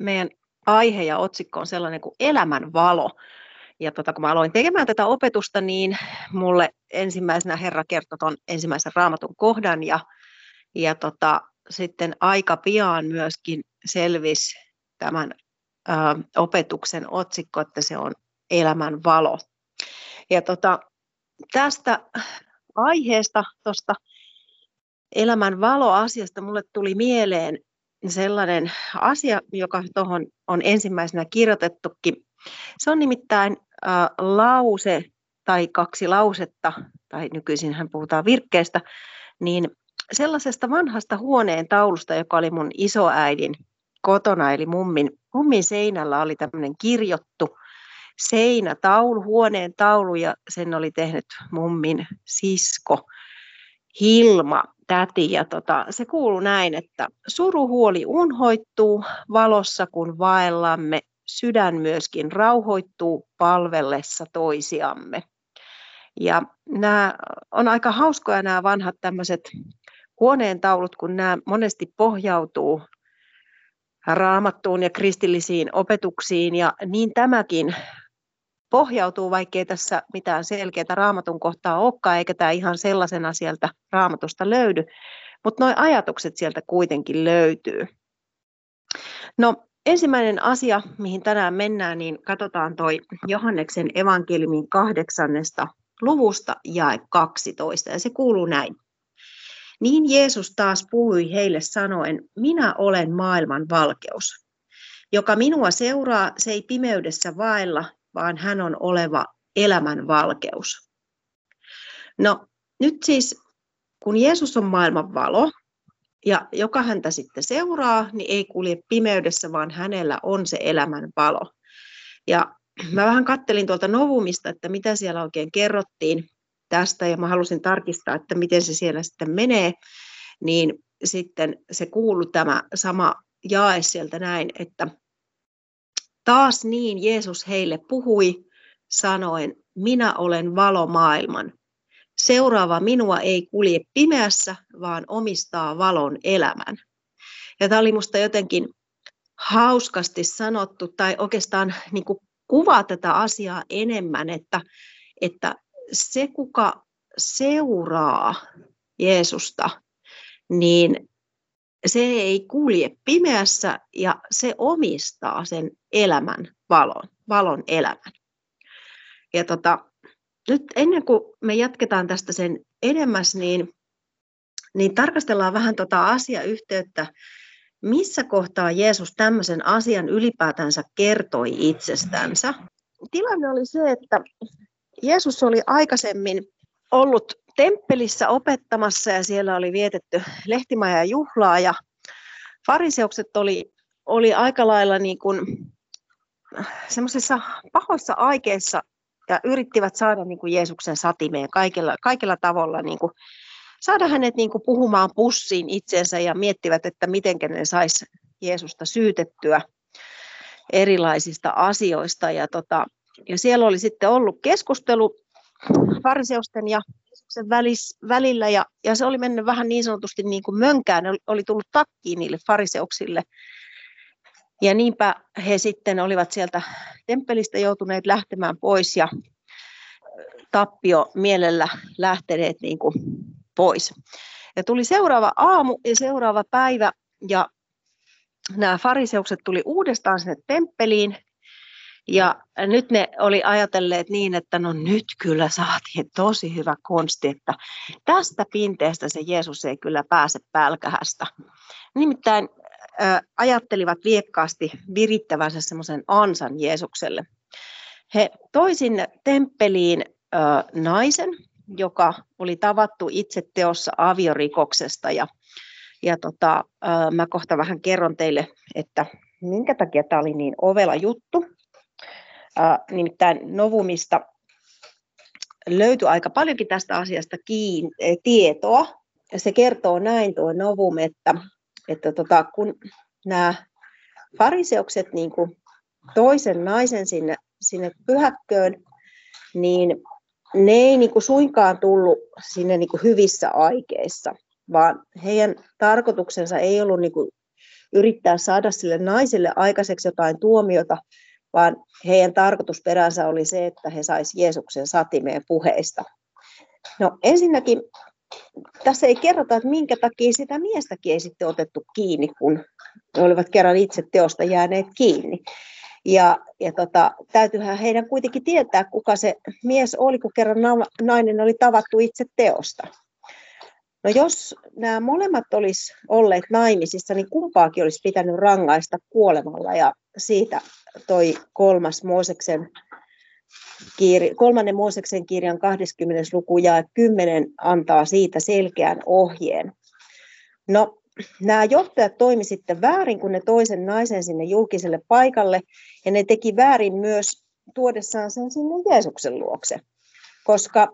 meidän aihe ja otsikko on sellainen kuin elämän valo. Ja tota, kun mä aloin tekemään tätä opetusta, niin mulle ensimmäisenä Herra kertoi tuon ensimmäisen raamatun kohdan ja, ja tota, sitten aika pian myöskin selvisi tämän ö, opetuksen otsikko, että se on elämän valo. Ja tota, tästä aiheesta, tuosta elämän valo-asiasta, mulle tuli mieleen sellainen asia, joka tuohon on ensimmäisenä kirjoitettukin. Se on nimittäin äh, lause tai kaksi lausetta, tai nykyisin hän puhutaan virkkeestä, niin sellaisesta vanhasta huoneen taulusta, joka oli mun isoäidin kotona, eli mummin, mummin seinällä oli tämmöinen kirjottu seinätaulu, huoneen taulu, ja sen oli tehnyt mummin sisko Hilma, täti. Ja tota, se kuuluu näin, että suruhuoli unhoittuu valossa, kun vaellamme, sydän myöskin rauhoittuu palvellessa toisiamme. Ja nämä on aika hauskoja nämä vanhat tämmöiset huoneen taulut, kun nämä monesti pohjautuu raamattuun ja kristillisiin opetuksiin, ja niin tämäkin pohjautuu, vaikkei tässä mitään selkeää raamatun kohtaa olekaan, eikä tämä ihan sellaisena sieltä raamatusta löydy, mutta nuo ajatukset sieltä kuitenkin löytyy. No ensimmäinen asia, mihin tänään mennään, niin katsotaan toi Johanneksen evankeliumin kahdeksannesta luvusta jae 12, ja se kuuluu näin. Niin Jeesus taas puhui heille sanoen, minä olen maailman valkeus. Joka minua seuraa, se ei pimeydessä vaella, vaan hän on oleva elämän valkeus. No nyt siis, kun Jeesus on maailman valo, ja joka häntä sitten seuraa, niin ei kulje pimeydessä, vaan hänellä on se elämän valo. Ja mä vähän kattelin tuolta Novumista, että mitä siellä oikein kerrottiin tästä, ja mä halusin tarkistaa, että miten se siellä sitten menee, niin sitten se kuuluu tämä sama jae sieltä näin, että Taas niin Jeesus heille puhui, sanoen, minä olen valo maailman. Seuraava minua ei kulje pimeässä, vaan omistaa valon elämän. Ja tämä oli minusta jotenkin hauskasti sanottu, tai oikeastaan niin kuin kuvaa tätä asiaa enemmän, että, että se, kuka seuraa Jeesusta, niin se ei kulje pimeässä ja se omistaa sen elämän valon, valon elämän. Ja tota, nyt ennen kuin me jatketaan tästä sen edemmäs, niin, niin tarkastellaan vähän tota asiayhteyttä, missä kohtaa Jeesus tämmöisen asian ylipäätänsä kertoi itsestänsä. Tilanne oli se, että Jeesus oli aikaisemmin ollut temppelissä opettamassa ja siellä oli vietetty lehtimaja juhlaa ja fariseukset oli, oli aika lailla niin kuin semmoisessa pahoissa aikeissa ja yrittivät saada niin kuin Jeesuksen satimeen kaikilla, kaikilla tavalla niin kuin, saada hänet niin kuin puhumaan pussiin itsensä ja miettivät, että miten ne saisi Jeesusta syytettyä erilaisista asioista. Ja, tota, ja siellä oli sitten ollut keskustelu fariseusten ja Jeesuksen välis, välillä ja, ja se oli mennyt vähän niin sanotusti niin kuin mönkään, ne oli, oli tullut takkiin niille fariseuksille. Ja niinpä he sitten olivat sieltä temppelistä joutuneet lähtemään pois ja tappio mielellä lähteneet niin kuin pois. Ja tuli seuraava aamu ja seuraava päivä ja nämä fariseukset tuli uudestaan sinne temppeliin ja nyt ne oli ajatelleet niin, että no nyt kyllä saatiin tosi hyvä konsti, että tästä pinteestä se Jeesus ei kyllä pääse pälkähästä. Nimittäin äh, ajattelivat viekkaasti virittävänsä semmoisen ansan Jeesukselle. He toi sinne temppeliin äh, naisen, joka oli tavattu itse teossa aviorikoksesta ja, ja tota, äh, mä kohta vähän kerron teille, että minkä takia tämä oli niin ovela juttu. Nimittäin Novumista löytyi aika paljonkin tästä asiasta kiin, eh, tietoa. Ja se kertoo näin tuo Novum, että, että tota, kun nämä fariseukset niin kuin toisen naisen sinne, sinne pyhäkköön, niin ne ei niin kuin suinkaan tullut sinne niin kuin hyvissä aikeissa, vaan heidän tarkoituksensa ei ollut niin kuin yrittää saada sille naiselle aikaiseksi jotain tuomiota, vaan heidän tarkoitusperänsä oli se, että he saisivat Jeesuksen satimeen puheista. No ensinnäkin tässä ei kerrota, että minkä takia sitä miestäkin ei sitten otettu kiinni, kun he olivat kerran itse teosta jääneet kiinni. Ja, ja tota, täytyyhän heidän kuitenkin tietää, kuka se mies oli, kun kerran nainen oli tavattu itse teosta. No jos nämä molemmat olisi olleet naimisissa, niin kumpaakin olisi pitänyt rangaista kuolemalla. Ja siitä toi kolmas Mooseksen kirja, kolmannen Mooseksen kirjan 20. luku ja 10 antaa siitä selkeän ohjeen. No, nämä johtajat toimi sitten väärin, kun ne toisen naisen sinne julkiselle paikalle, ja ne teki väärin myös tuodessaan sen sinne Jeesuksen luokse, koska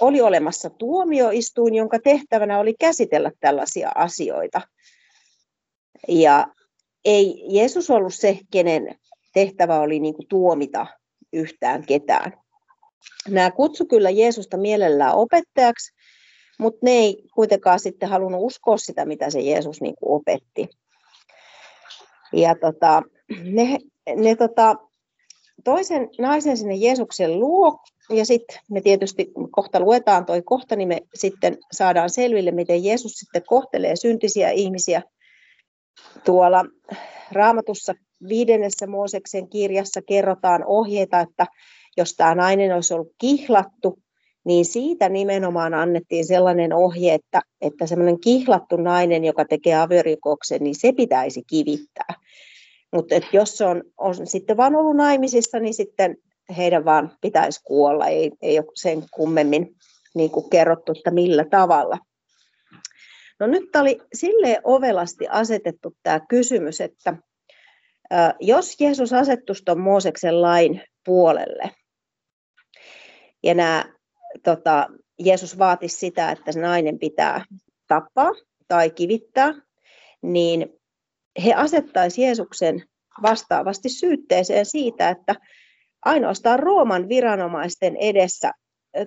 oli olemassa tuomioistuin, jonka tehtävänä oli käsitellä tällaisia asioita. Ja ei Jeesus ollut se, kenen tehtävä oli niin kuin tuomita yhtään ketään. Nämä kutsu kyllä Jeesusta mielellään opettajaksi, mutta ne ei kuitenkaan sitten halunnut uskoa sitä, mitä se Jeesus niin kuin opetti. Ja tota, ne, ne tota, toisen naisen sinne Jeesuksen luo, ja sitten me tietysti kohta luetaan toi kohta, niin me sitten saadaan selville, miten Jeesus sitten kohtelee syntisiä ihmisiä. Tuolla raamatussa viidennessä Mooseksen kirjassa kerrotaan ohjeita, että jos tämä nainen olisi ollut kihlattu, niin siitä nimenomaan annettiin sellainen ohje, että, että semmoinen kihlattu nainen, joka tekee aviorikoksen, niin se pitäisi kivittää. Mutta jos se on, on sitten vaan ollut naimisissa, niin sitten heidän vaan pitäisi kuolla, ei, ei ole sen kummemmin niin kuin kerrottu, että millä tavalla. No nyt oli sille ovelasti asetettu tämä kysymys, että jos Jeesus asettuisi tuon Mooseksen lain puolelle, ja nämä, tota, Jeesus vaatisi sitä, että se nainen pitää tappaa tai kivittää, niin he asettaisivat Jeesuksen vastaavasti syytteeseen siitä, että ainoastaan Rooman viranomaisten edessä,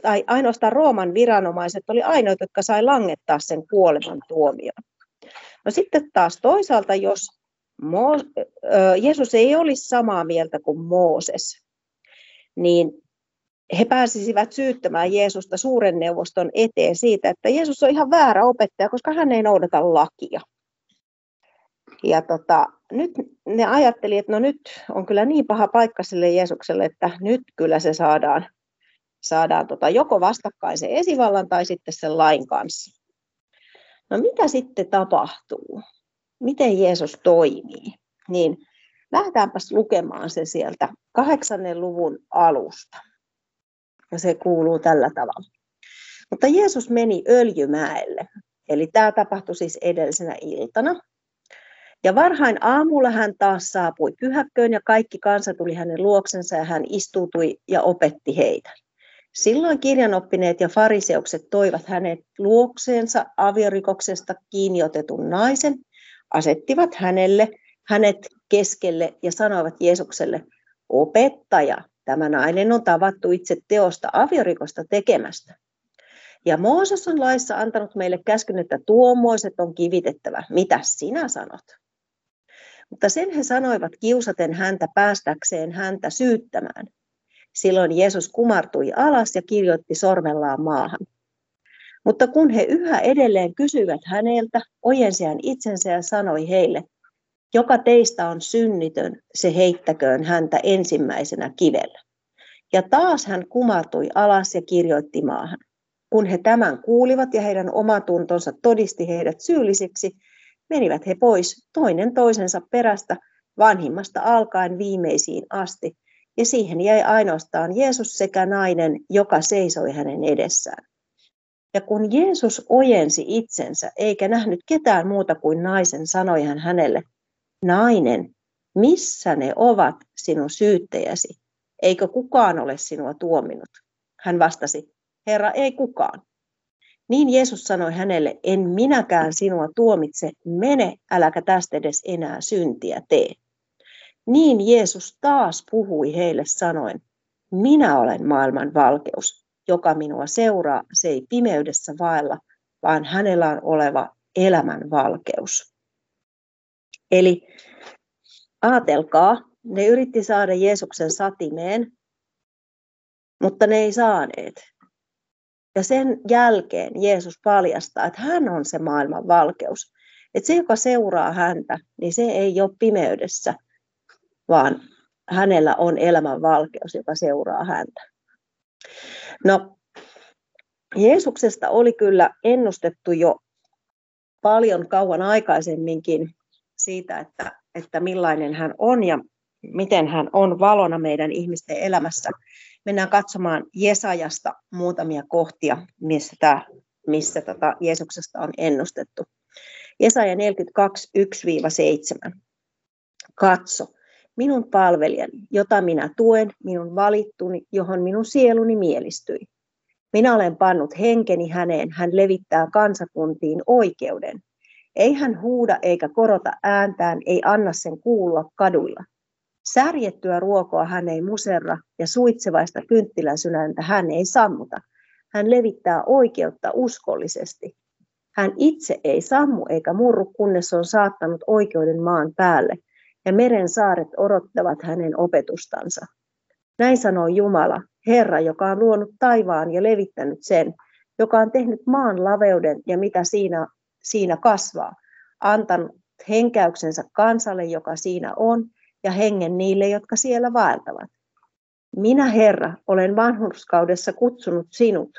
tai ainoastaan Rooman viranomaiset oli ainoat, jotka sai langettaa sen kuoleman tuomion. No sitten taas toisaalta, jos Jeesus ei olisi samaa mieltä kuin Mooses, niin he pääsisivät syyttämään Jeesusta suuren neuvoston eteen siitä, että Jeesus on ihan väärä opettaja, koska hän ei noudata lakia. Ja tota, nyt ne ajatteli, että no nyt on kyllä niin paha paikka sille Jeesukselle, että nyt kyllä se saadaan, saadaan tota joko vastakkain se esivallan tai sitten sen lain kanssa. No mitä sitten tapahtuu? Miten Jeesus toimii? Niin lähdetäänpäs lukemaan se sieltä kahdeksannen luvun alusta. Ja se kuuluu tällä tavalla. Mutta Jeesus meni Öljymäelle. Eli tämä tapahtui siis edellisenä iltana. Ja varhain aamulla hän taas saapui pyhäkköön ja kaikki kansa tuli hänen luoksensa ja hän istuutui ja opetti heitä. Silloin kirjanoppineet ja fariseukset toivat hänet luokseensa aviorikoksesta kiinniotetun naisen, asettivat hänelle hänet keskelle ja sanoivat Jeesukselle, opettaja, tämä nainen on tavattu itse teosta aviorikosta tekemästä. Ja Mooses on laissa antanut meille käskyn, että tuomoiset on kivitettävä. Mitä sinä sanot? Mutta sen he sanoivat kiusaten häntä päästäkseen häntä syyttämään. Silloin Jeesus kumartui alas ja kirjoitti sormellaan maahan. Mutta kun he yhä edelleen kysyivät häneltä, ojensi hän itsensä ja sanoi heille, joka teistä on synnitön, se heittäköön häntä ensimmäisenä kivellä. Ja taas hän kumartui alas ja kirjoitti maahan. Kun he tämän kuulivat ja heidän omatuntonsa todisti heidät syyllisiksi, menivät he pois toinen toisensa perästä vanhimmasta alkaen viimeisiin asti, ja siihen jäi ainoastaan Jeesus sekä nainen, joka seisoi hänen edessään. Ja kun Jeesus ojensi itsensä eikä nähnyt ketään muuta kuin naisen, sanoi hän hänelle, nainen, missä ne ovat sinun syyttäjäsi? Eikö kukaan ole sinua tuominut? Hän vastasi, Herra, ei kukaan. Niin Jeesus sanoi hänelle, en minäkään sinua tuomitse, mene, äläkä tästä edes enää syntiä tee. Niin Jeesus taas puhui heille sanoen, minä olen maailman valkeus, joka minua seuraa, se ei pimeydessä vaella, vaan hänellä on oleva elämän valkeus. Eli ajatelkaa, ne yritti saada Jeesuksen satimeen, mutta ne ei saaneet. Ja sen jälkeen Jeesus paljastaa, että hän on se maailman valkeus. Että se, joka seuraa häntä, niin se ei ole pimeydessä, vaan hänellä on elämän valkeus, joka seuraa häntä. No, Jeesuksesta oli kyllä ennustettu jo paljon kauan aikaisemminkin siitä, että, että millainen hän on ja miten hän on valona meidän ihmisten elämässä. Mennään katsomaan Jesajasta muutamia kohtia, missä, tämä, missä tätä Jeesuksesta on ennustettu. Jesaja 42, 1-7. Katso, minun palvelijani, jota minä tuen, minun valittuni, johon minun sieluni mielistyi. Minä olen pannut henkeni häneen, hän levittää kansakuntiin oikeuden. Ei hän huuda eikä korota ääntään, ei anna sen kuulua kaduilla. Särjettyä ruokoa hän ei muserra ja suitsevaista kynttiläsydäntä hän ei sammuta. Hän levittää oikeutta uskollisesti. Hän itse ei sammu eikä murru, kunnes on saattanut oikeuden maan päälle, ja meren saaret odottavat hänen opetustansa. Näin sanoo Jumala, Herra, joka on luonut taivaan ja levittänyt sen, joka on tehnyt maan laveuden ja mitä siinä, siinä kasvaa, antanut henkäyksensä kansalle, joka siinä on, ja hengen niille, jotka siellä vaeltavat. Minä, Herra, olen vanhurskaudessa kutsunut sinut.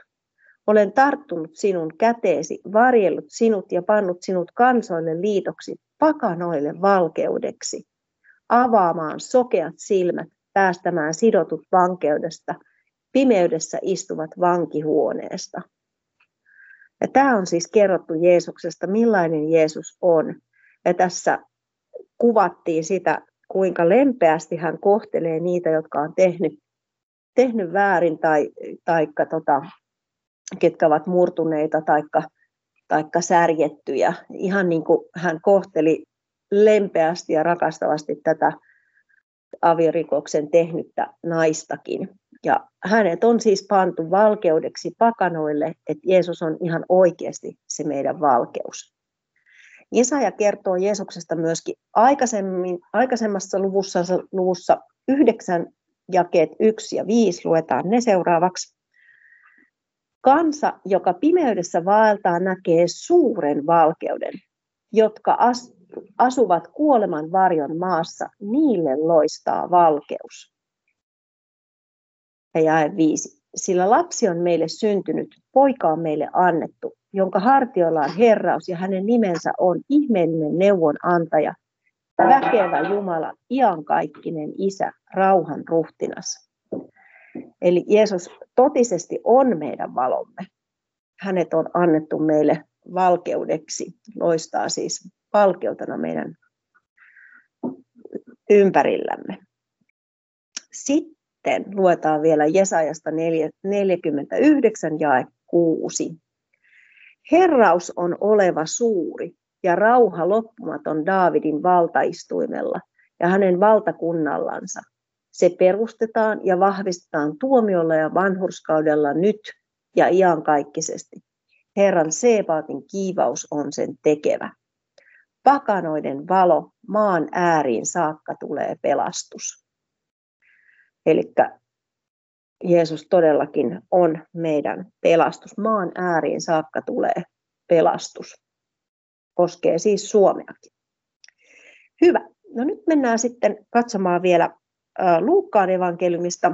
Olen tarttunut sinun käteesi, varjellut sinut ja pannut sinut kansoille liitoksi, pakanoille valkeudeksi, avaamaan sokeat silmät, päästämään sidotut vankeudesta, pimeydessä istuvat vankihuoneesta. Ja tämä on siis kerrottu Jeesuksesta, millainen Jeesus on. Ja tässä kuvattiin sitä, kuinka lempeästi hän kohtelee niitä, jotka on tehnyt, tehnyt väärin tai taikka, tota, ketkä ovat murtuneita tai taikka särjettyjä. Ihan niin kuin hän kohteli lempeästi ja rakastavasti tätä aviorikoksen tehnyttä naistakin. Ja hänet on siis pantu valkeudeksi pakanoille, että Jeesus on ihan oikeasti se meidän valkeus. Jesaja kertoo Jeesuksesta myöskin aikaisemmin, aikaisemmassa luvussa, luvussa 9 jakeet 1 ja 5 luetaan ne seuraavaksi. Kansa, joka pimeydessä vaeltaa, näkee suuren valkeuden, jotka asuvat kuoleman varjon maassa, niille loistaa valkeus. Ja jae viisi. Sillä lapsi on meille syntynyt, poika on meille annettu, jonka hartioilla on herraus ja hänen nimensä on ihmeellinen neuvonantaja, väkevä Jumala, iankaikkinen Isä, rauhan ruhtinas. Eli Jeesus totisesti on meidän valomme. Hänet on annettu meille valkeudeksi, loistaa siis valkeutena meidän ympärillämme. Sitten luetaan vielä Jesajasta 49 jae 6. Herraus on oleva suuri ja rauha loppumaton Daavidin valtaistuimella ja hänen valtakunnallansa. Se perustetaan ja vahvistetaan tuomiolla ja vanhurskaudella nyt ja iankaikkisesti. Herran Sebaatin kiivaus on sen tekevä pakanoiden valo maan ääriin saakka tulee pelastus. Eli Jeesus todellakin on meidän pelastus. Maan ääriin saakka tulee pelastus. Koskee siis Suomeakin. Hyvä. No nyt mennään sitten katsomaan vielä Luukkaan evankeliumista.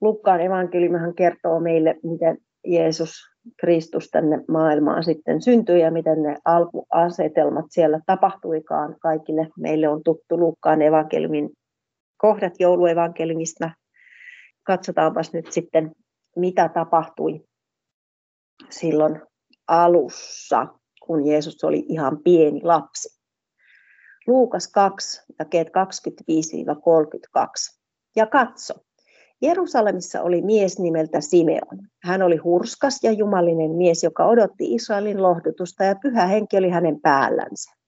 Luukkaan evankeliumihan kertoo meille, miten Jeesus Kristus tänne maailmaan sitten syntyi ja miten ne alkuasetelmat siellä tapahtuikaan. Kaikille meille on tuttu Luukkaan evankeliumin kohdat jouluevankeliumista. Katsotaanpas nyt sitten, mitä tapahtui silloin alussa, kun Jeesus oli ihan pieni lapsi. Luukas 2, jakeet 25-32. Ja katso, Jerusalemissa oli mies nimeltä Simeon. Hän oli hurskas ja jumalinen mies, joka odotti Israelin lohdutusta ja pyhä henki oli hänen päällänsä.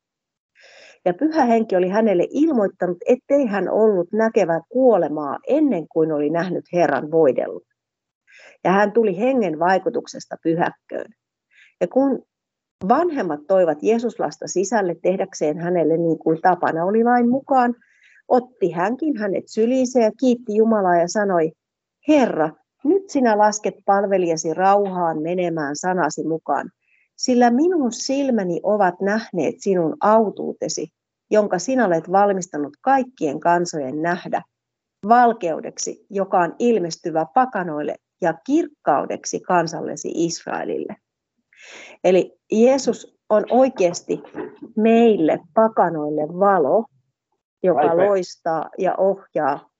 Ja pyhä henki oli hänelle ilmoittanut, ettei hän ollut näkevä kuolemaa ennen kuin oli nähnyt Herran voidellut. Ja hän tuli hengen vaikutuksesta pyhäkköön. Ja kun Vanhemmat toivat Jeesuslasta sisälle tehdäkseen hänelle niin kuin tapana oli lain mukaan. Otti hänkin hänet syliinsä ja kiitti Jumalaa ja sanoi, Herra, nyt sinä lasket palvelijasi rauhaan menemään sanasi mukaan, sillä minun silmäni ovat nähneet sinun autuutesi, jonka sinä olet valmistanut kaikkien kansojen nähdä, valkeudeksi, joka on ilmestyvä pakanoille ja kirkkaudeksi kansallesi Israelille. Eli Jeesus on oikeasti meille pakanoille valo, joka loistaa ja ohjaa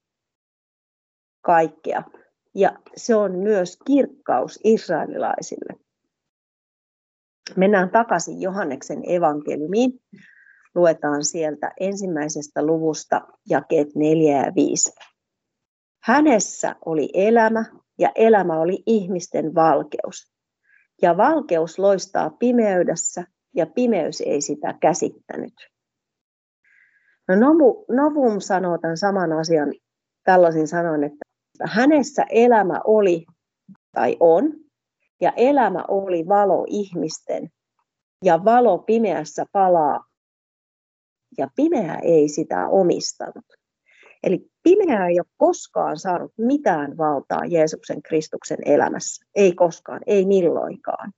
kaikkea. Ja se on myös kirkkaus israelilaisille. Mennään takaisin Johanneksen evankeliumiin. Luetaan sieltä ensimmäisestä luvusta jakeet 4 ja 5. Hänessä oli elämä ja elämä oli ihmisten valkeus. Ja valkeus loistaa pimeydessä ja pimeys ei sitä käsittänyt. No Novum sanoo tämän saman asian tällaisin sanoin, että hänessä elämä oli tai on, ja elämä oli valo ihmisten, ja valo pimeässä palaa, ja pimeä ei sitä omistanut. Eli pimeä ei ole koskaan saanut mitään valtaa Jeesuksen Kristuksen elämässä. Ei koskaan, ei milloinkaan.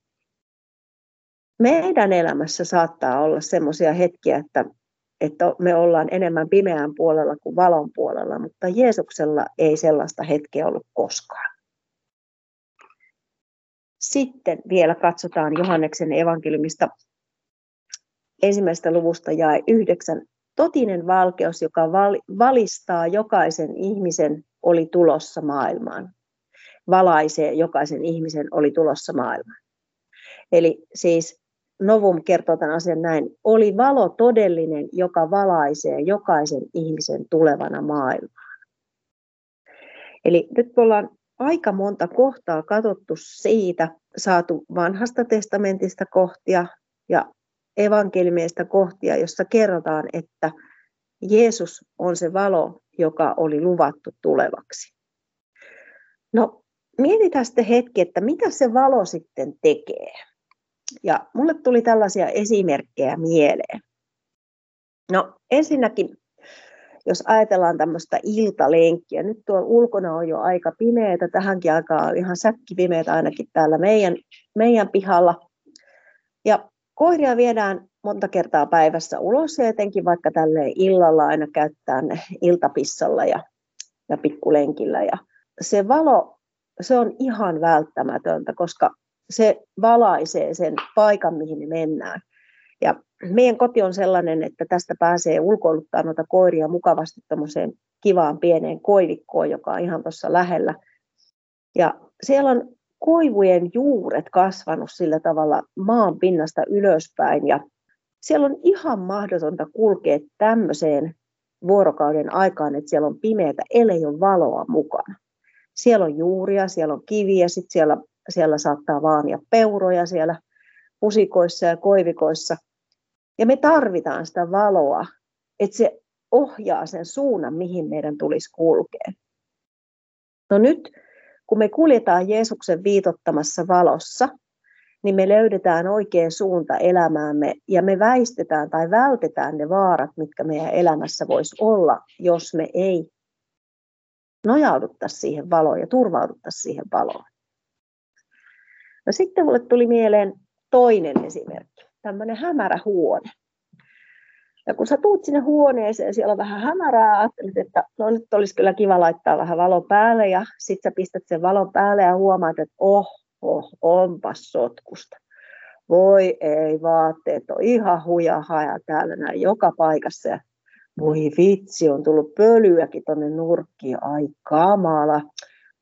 Meidän elämässä saattaa olla sellaisia hetkiä, että, että me ollaan enemmän pimeän puolella kuin valon puolella, mutta Jeesuksella ei sellaista hetkeä ollut koskaan. Sitten vielä katsotaan Johanneksen evankeliumista ensimmäisestä luvusta jae yhdeksän totinen valkeus, joka valistaa jokaisen ihmisen, oli tulossa maailmaan. Valaisee jokaisen ihmisen, oli tulossa maailmaan. Eli siis Novum kertoo tämän asian näin, oli valo todellinen, joka valaisee jokaisen ihmisen tulevana maailmaan. Eli nyt me ollaan aika monta kohtaa katsottu siitä, saatu vanhasta testamentista kohtia ja evankeliumista kohtia, jossa kerrotaan, että Jeesus on se valo, joka oli luvattu tulevaksi. No, mietitään sitten hetki, että mitä se valo sitten tekee. Ja mulle tuli tällaisia esimerkkejä mieleen. No ensinnäkin, jos ajatellaan tämmöistä iltalenkkiä, nyt tuolla ulkona on jo aika pimeätä, tähänkin aikaan on ihan säkkipimeätä ainakin täällä meidän, meidän pihalla. Ja Koiria viedään monta kertaa päivässä ulos ja etenkin vaikka tälle illalla aina käyttää ne iltapissalla ja, ja pikkulenkillä. Ja se valo, se on ihan välttämätöntä, koska se valaisee sen paikan, mihin me mennään. Ja meidän koti on sellainen, että tästä pääsee ulkoiluttaa noita koiria mukavasti tämmöiseen kivaan pieneen koivikkoon, joka on ihan tuossa lähellä. Ja siellä on koivujen juuret kasvanut sillä tavalla maan pinnasta ylöspäin ja siellä on ihan mahdotonta kulkea tämmöiseen vuorokauden aikaan, että siellä on pimeätä, ellei ole valoa mukana. Siellä on juuria, siellä on kiviä, sitten siellä, siellä saattaa vaania peuroja siellä pusikoissa ja koivikoissa. Ja me tarvitaan sitä valoa, että se ohjaa sen suunnan, mihin meidän tulisi kulkea. No nyt kun me kuljetaan Jeesuksen viitottamassa valossa, niin me löydetään oikea suunta elämäämme ja me väistetään tai vältetään ne vaarat, mitkä meidän elämässä voisi olla, jos me ei nojauduttaisi siihen valoon ja turvauduttaisi siihen valoon. No sitten mulle tuli mieleen toinen esimerkki, tämmöinen hämärä huone. Ja kun sä tuut sinne huoneeseen, siellä on vähän hämärää, ajattelet, että no nyt olisi kyllä kiva laittaa vähän valo päälle ja sitten sä pistät sen valon päälle ja huomaat, että oh, oh onpas sotkusta. Voi ei, vaatteet on ihan hujahaja täällä näin joka paikassa ja voi vitsi, on tullut pölyäkin tonne nurkkiin, ai kamala.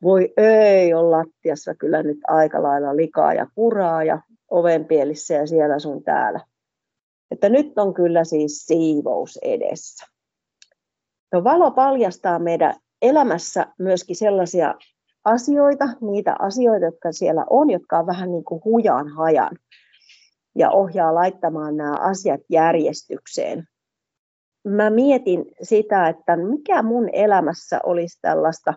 Voi ei, on lattiassa kyllä nyt aika lailla likaa ja kuraa ja ovenpielissä ja siellä sun täällä. Että nyt on kyllä siis siivous edessä. No, valo paljastaa meidän elämässä myöskin sellaisia asioita, niitä asioita, jotka siellä on, jotka on vähän niin kuin hujan hajan ja ohjaa laittamaan nämä asiat järjestykseen. Mä mietin sitä, että mikä mun elämässä olisi tällaista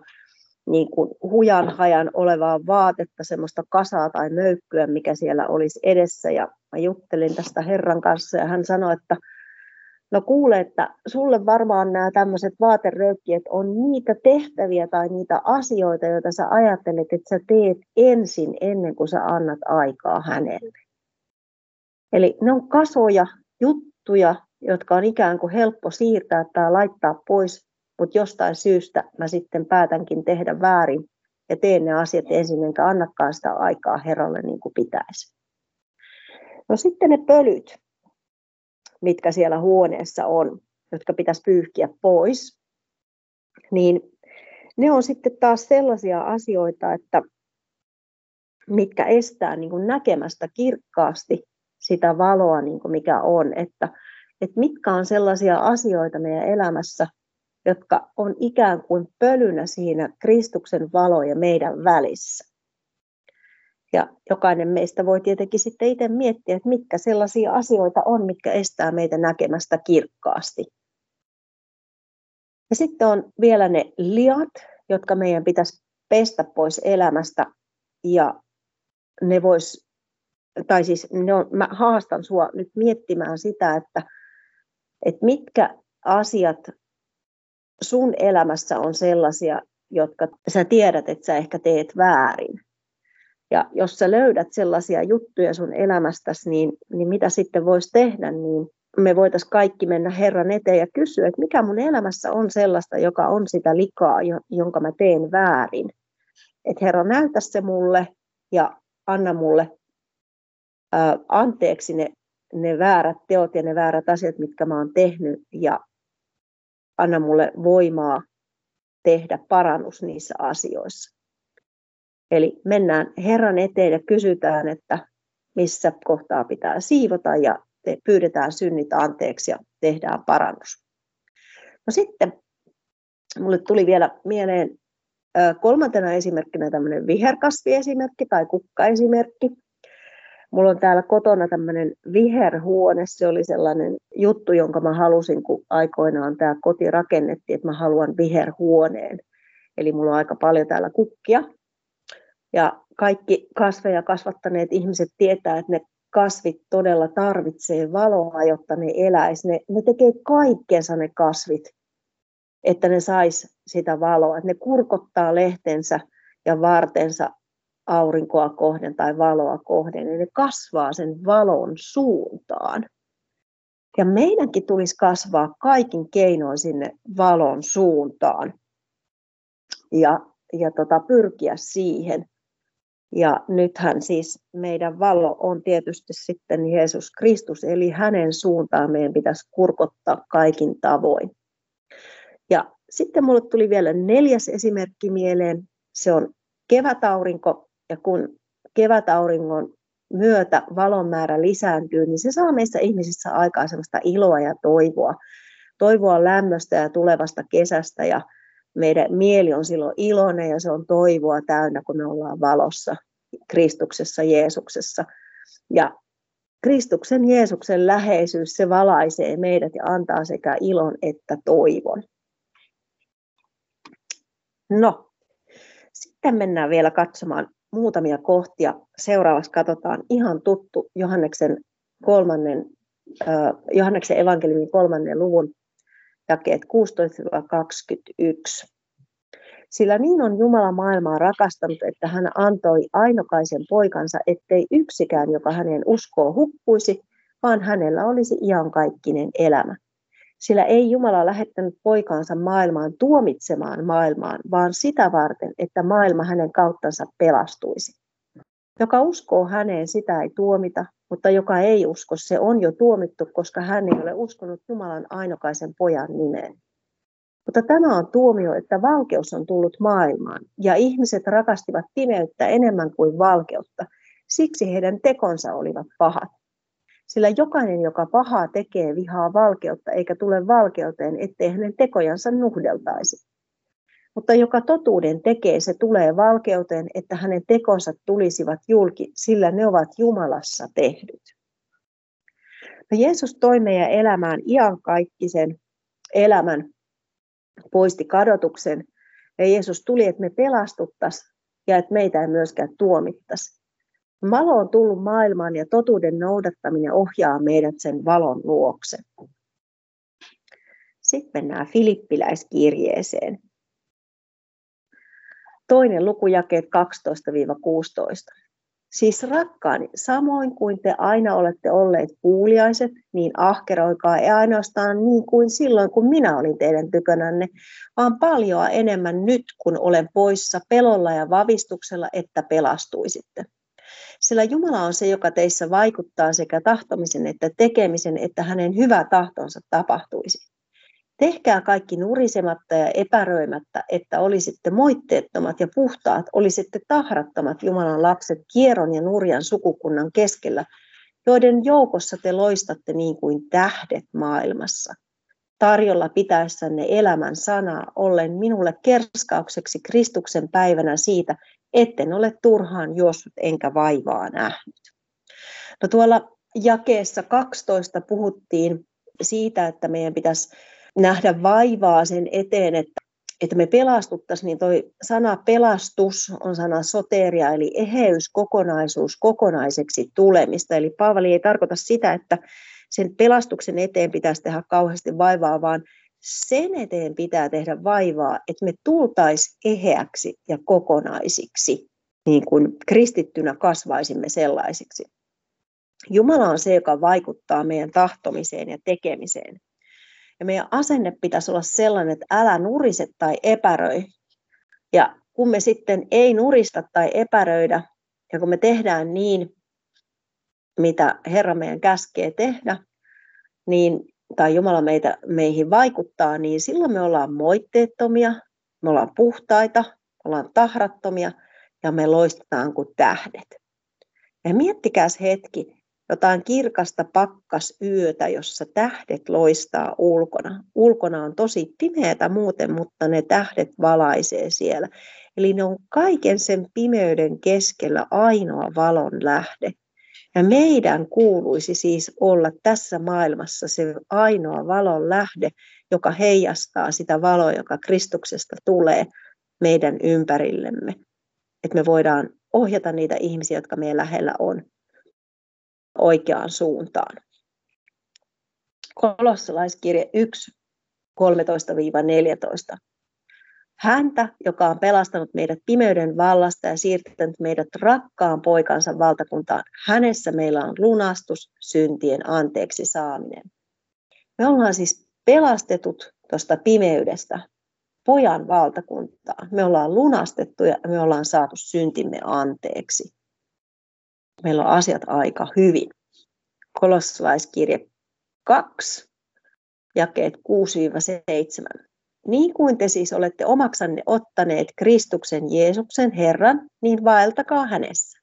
niin kuin hujan hajan olevaa vaatetta, semmoista kasaa tai möykkyä, mikä siellä olisi edessä. Ja mä juttelin tästä Herran kanssa ja hän sanoi, että no kuule, että sulle varmaan nämä tämmöiset vaateröykkiet on niitä tehtäviä tai niitä asioita, joita sä ajattelet, että sä teet ensin ennen kuin sä annat aikaa hänelle. Eli ne on kasoja, juttuja, jotka on ikään kuin helppo siirtää tai laittaa pois, mutta jostain syystä mä sitten päätänkin tehdä väärin ja teen ne asiat ensin, enkä annakaan sitä aikaa Herralle niin kuin pitäisi. No sitten ne pölyt, mitkä siellä huoneessa on, jotka pitäisi pyyhkiä pois, niin ne on sitten taas sellaisia asioita, että mitkä estää niin kuin näkemästä kirkkaasti sitä valoa, niin kuin mikä on, että, että mitkä on sellaisia asioita meidän elämässä, jotka on ikään kuin pölynä siinä Kristuksen valo ja meidän välissä. Ja jokainen meistä voi tietenkin sitten itse miettiä, että mitkä sellaisia asioita on, mitkä estää meitä näkemästä kirkkaasti. Ja sitten on vielä ne liat, jotka meidän pitäisi pestä pois elämästä ja ne vois, tai siis ne on, mä haastan sua nyt miettimään sitä, että, että mitkä asiat sun elämässä on sellaisia, jotka sä tiedät, että sä ehkä teet väärin. Ja jos sä löydät sellaisia juttuja sun elämästäsi, niin, niin mitä sitten voisi tehdä, niin me voitaisiin kaikki mennä Herran eteen ja kysyä, että mikä mun elämässä on sellaista, joka on sitä likaa, jonka mä teen väärin. Että Herra, näytä se mulle ja anna mulle ää, anteeksi ne, ne väärät teot ja ne väärät asiat, mitkä mä oon tehnyt ja anna mulle voimaa tehdä parannus niissä asioissa. Eli mennään Herran eteen ja kysytään, että missä kohtaa pitää siivota ja pyydetään synnit anteeksi ja tehdään parannus. No sitten mulle tuli vielä mieleen kolmantena esimerkkinä tämmöinen viherkasviesimerkki tai kukkaesimerkki. Mulla on täällä kotona tämmöinen viherhuone, se oli sellainen juttu, jonka mä halusin, kun aikoinaan tämä koti rakennettiin, että mä haluan viherhuoneen. Eli mulla on aika paljon täällä kukkia, ja kaikki kasveja kasvattaneet ihmiset tietää, että ne kasvit todella tarvitsee valoa, jotta ne eläisi. Ne, ne tekee kaikkensa ne kasvit, että ne sais sitä valoa. Että ne kurkottaa lehtensä ja vartensa aurinkoa kohden tai valoa kohden, ja ne kasvaa sen valon suuntaan. Ja meidänkin tulisi kasvaa kaikin keinoin sinne valon suuntaan ja, ja tota, pyrkiä siihen. Ja nythän siis meidän valo on tietysti sitten Jeesus Kristus, eli hänen suuntaan meidän pitäisi kurkottaa kaikin tavoin. Ja sitten mulle tuli vielä neljäs esimerkki mieleen. Se on kevätaurinko, ja kun kevätauringon myötä valon määrä lisääntyy, niin se saa meissä ihmisissä aikaa sellaista iloa ja toivoa. Toivoa lämmöstä ja tulevasta kesästä ja meidän mieli on silloin iloinen ja se on toivoa täynnä, kun me ollaan valossa Kristuksessa, Jeesuksessa. Ja Kristuksen Jeesuksen läheisyys, se valaisee meidät ja antaa sekä ilon että toivon. No, sitten mennään vielä katsomaan muutamia kohtia. Seuraavaksi katsotaan ihan tuttu Johanneksen, kolmannen, äh, Johanneksen evankeliumin kolmannen luvun jakeet 16-21. Sillä niin on Jumala maailmaa rakastanut, että hän antoi ainokaisen poikansa, ettei yksikään, joka hänen uskoo, hukkuisi, vaan hänellä olisi iankaikkinen elämä. Sillä ei Jumala lähettänyt poikaansa maailmaan tuomitsemaan maailmaan, vaan sitä varten, että maailma hänen kauttansa pelastuisi. Joka uskoo häneen, sitä ei tuomita, mutta joka ei usko, se on jo tuomittu, koska hän ei ole uskonut Jumalan ainokaisen pojan nimeen. Mutta tämä on tuomio, että valkeus on tullut maailmaan, ja ihmiset rakastivat pimeyttä enemmän kuin valkeutta. Siksi heidän tekonsa olivat pahat. Sillä jokainen, joka pahaa tekee, vihaa valkeutta, eikä tule valkeuteen, ettei hänen tekojansa nuhdeltaisi. Mutta joka totuuden tekee, se tulee valkeuteen, että hänen tekonsa tulisivat julki, sillä ne ovat Jumalassa tehdyt. No Jeesus toi meidän elämään iankaikkisen elämän, poisti kadotuksen Ja Jeesus tuli, että me pelastuttaisiin ja että meitä ei myöskään tuomittaisi. Valo on tullut maailmaan ja totuuden noudattaminen ohjaa meidät sen valon luokse. Sitten mennään Filippiläiskirjeeseen. Toinen lukujakeet 12-16. Siis rakkaani, samoin kuin te aina olette olleet kuuliaiset, niin ahkeroikaa ei ainoastaan niin kuin silloin, kun minä olin teidän tykönänne, vaan paljon enemmän nyt, kun olen poissa pelolla ja vavistuksella, että pelastuisitte. Sillä Jumala on se, joka teissä vaikuttaa sekä tahtomisen että tekemisen, että hänen hyvä tahtonsa tapahtuisi. Tehkää kaikki nurisematta ja epäröimättä, että olisitte moitteettomat ja puhtaat, olisitte tahrattomat Jumalan lapset kierron ja nurjan sukukunnan keskellä, joiden joukossa te loistatte niin kuin tähdet maailmassa. Tarjolla pitäessänne elämän sanaa, ollen minulle kerskaukseksi Kristuksen päivänä siitä, etten ole turhaan juossut enkä vaivaa nähnyt. No tuolla jakeessa 12 puhuttiin siitä, että meidän pitäisi nähdä vaivaa sen eteen, että, että me pelastuttaisiin, niin toi sana pelastus on sana soteria, eli eheys, kokonaisuus, kokonaiseksi tulemista. Eli Paavali ei tarkoita sitä, että sen pelastuksen eteen pitäisi tehdä kauheasti vaivaa, vaan sen eteen pitää tehdä vaivaa, että me tultaisiin eheäksi ja kokonaisiksi, niin kuin kristittynä kasvaisimme sellaisiksi. Jumala on se, joka vaikuttaa meidän tahtomiseen ja tekemiseen. Ja meidän asenne pitäisi olla sellainen, että älä nurise tai epäröi. Ja kun me sitten ei nurista tai epäröidä, ja kun me tehdään niin, mitä Herra meidän käskee tehdä, niin, tai Jumala meitä, meihin vaikuttaa, niin silloin me ollaan moitteettomia, me ollaan puhtaita, me ollaan tahrattomia ja me loistetaan kuin tähdet. Ja miettikääs hetki, jotain kirkasta pakkasyötä, jossa tähdet loistaa ulkona. Ulkona on tosi pimeätä muuten, mutta ne tähdet valaisee siellä. Eli ne on kaiken sen pimeyden keskellä ainoa valon lähde. Ja meidän kuuluisi siis olla tässä maailmassa se ainoa valon lähde, joka heijastaa sitä valoa, joka Kristuksesta tulee meidän ympärillemme. Että me voidaan ohjata niitä ihmisiä, jotka meidän lähellä on, oikeaan suuntaan. Kolossalaiskirje 1, 13-14. Häntä, joka on pelastanut meidät pimeyden vallasta ja siirtänyt meidät rakkaan poikansa valtakuntaan, hänessä meillä on lunastus, syntien anteeksi saaminen. Me ollaan siis pelastetut tuosta pimeydestä pojan valtakuntaan. Me ollaan lunastettu ja me ollaan saatu syntimme anteeksi meillä on asiat aika hyvin. Kolossalaiskirje 2, jakeet 6-7. Niin kuin te siis olette omaksanne ottaneet Kristuksen Jeesuksen Herran, niin vaeltakaa hänessä.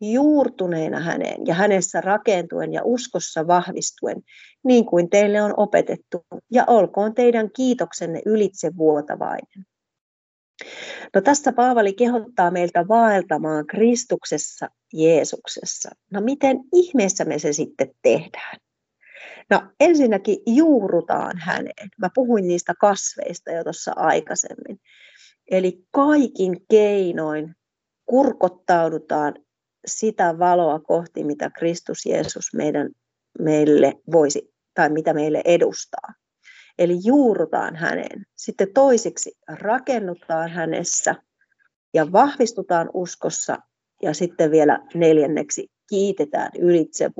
Juurtuneena häneen ja hänessä rakentuen ja uskossa vahvistuen, niin kuin teille on opetettu, ja olkoon teidän kiitoksenne ylitse vuotavainen. No tässä Paavali kehottaa meiltä vaeltamaan Kristuksessa Jeesuksessa. No miten ihmeessä me se sitten tehdään? No ensinnäkin juurutaan häneen. Mä puhuin niistä kasveista jo tuossa aikaisemmin. Eli kaikin keinoin kurkottaudutaan sitä valoa kohti, mitä Kristus Jeesus meidän, meille voisi tai mitä meille edustaa. Eli juurutaan häneen. Sitten toiseksi rakennutaan hänessä ja vahvistutaan uskossa. Ja sitten vielä neljänneksi kiitetään ylitse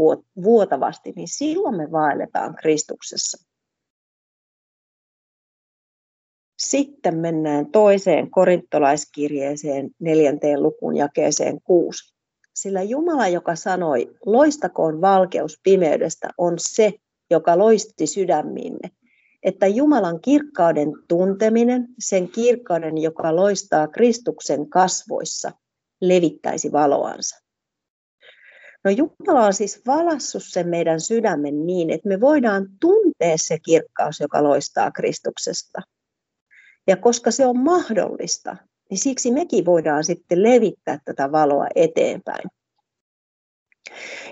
vuotavasti, niin silloin me vaelletaan Kristuksessa. Sitten mennään toiseen korintolaiskirjeeseen neljänteen lukuun jakeeseen kuusi. Sillä Jumala, joka sanoi, loistakoon valkeus pimeydestä, on se, joka loisti sydämiimme että Jumalan kirkkauden tunteminen, sen kirkkauden, joka loistaa Kristuksen kasvoissa, levittäisi valoansa. No Jumala on siis valassut sen meidän sydämen niin, että me voidaan tuntea se kirkkaus, joka loistaa Kristuksesta. Ja koska se on mahdollista, niin siksi mekin voidaan sitten levittää tätä valoa eteenpäin.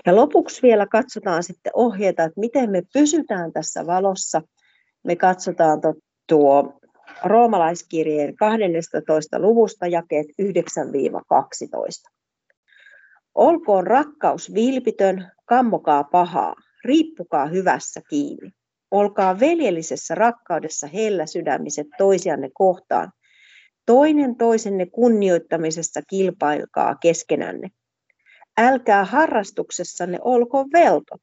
Ja lopuksi vielä katsotaan sitten ohjeita, että miten me pysytään tässä valossa – me katsotaan tuo roomalaiskirjeen 12. luvusta jakeet 9-12. Olkoon rakkaus vilpitön, kammokaa pahaa, riippukaa hyvässä kiinni. Olkaa veljellisessä rakkaudessa hellä sydämiset toisianne kohtaan. Toinen toisenne kunnioittamisessa kilpailkaa keskenänne. Älkää harrastuksessanne olko veltot,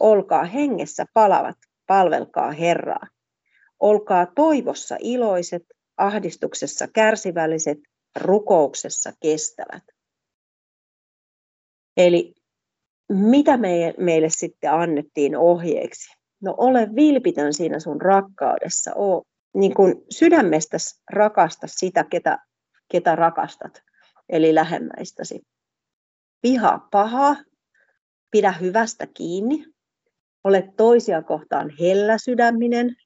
olkaa hengessä palavat, palvelkaa Herraa. Olkaa toivossa iloiset, ahdistuksessa kärsivälliset, rukouksessa kestävät. Eli mitä meille sitten annettiin ohjeeksi? No ole vilpitön siinä sun rakkaudessa, oo niin kuin sydämestä rakasta sitä, ketä, ketä rakastat, eli lähemmäistäsi. Vihaa pahaa, pidä hyvästä kiinni, ole toisia kohtaan hellä sydäminen,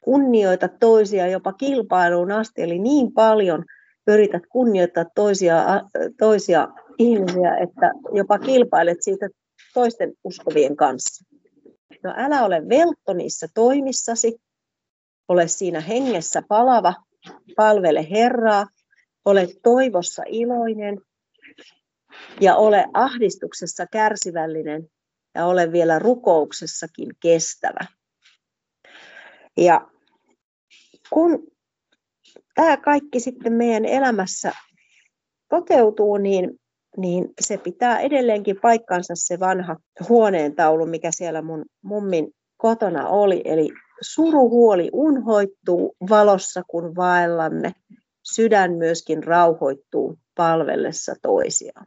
kunnioita toisia jopa kilpailuun asti, eli niin paljon yrität kunnioittaa toisia, toisia ihmisiä, että jopa kilpailet siitä toisten uskovien kanssa. No älä ole veltto niissä toimissasi, ole siinä hengessä palava, palvele Herraa, ole toivossa iloinen. Ja ole ahdistuksessa kärsivällinen. Ja ole vielä rukouksessakin kestävä. Ja kun tämä kaikki sitten meidän elämässä toteutuu, niin, niin se pitää edelleenkin paikkansa se vanha huoneentaulu, mikä siellä mun mummin kotona oli. Eli suruhuoli unhoittuu valossa, kun vaellamme. Sydän myöskin rauhoittuu palvellessa toisiaan.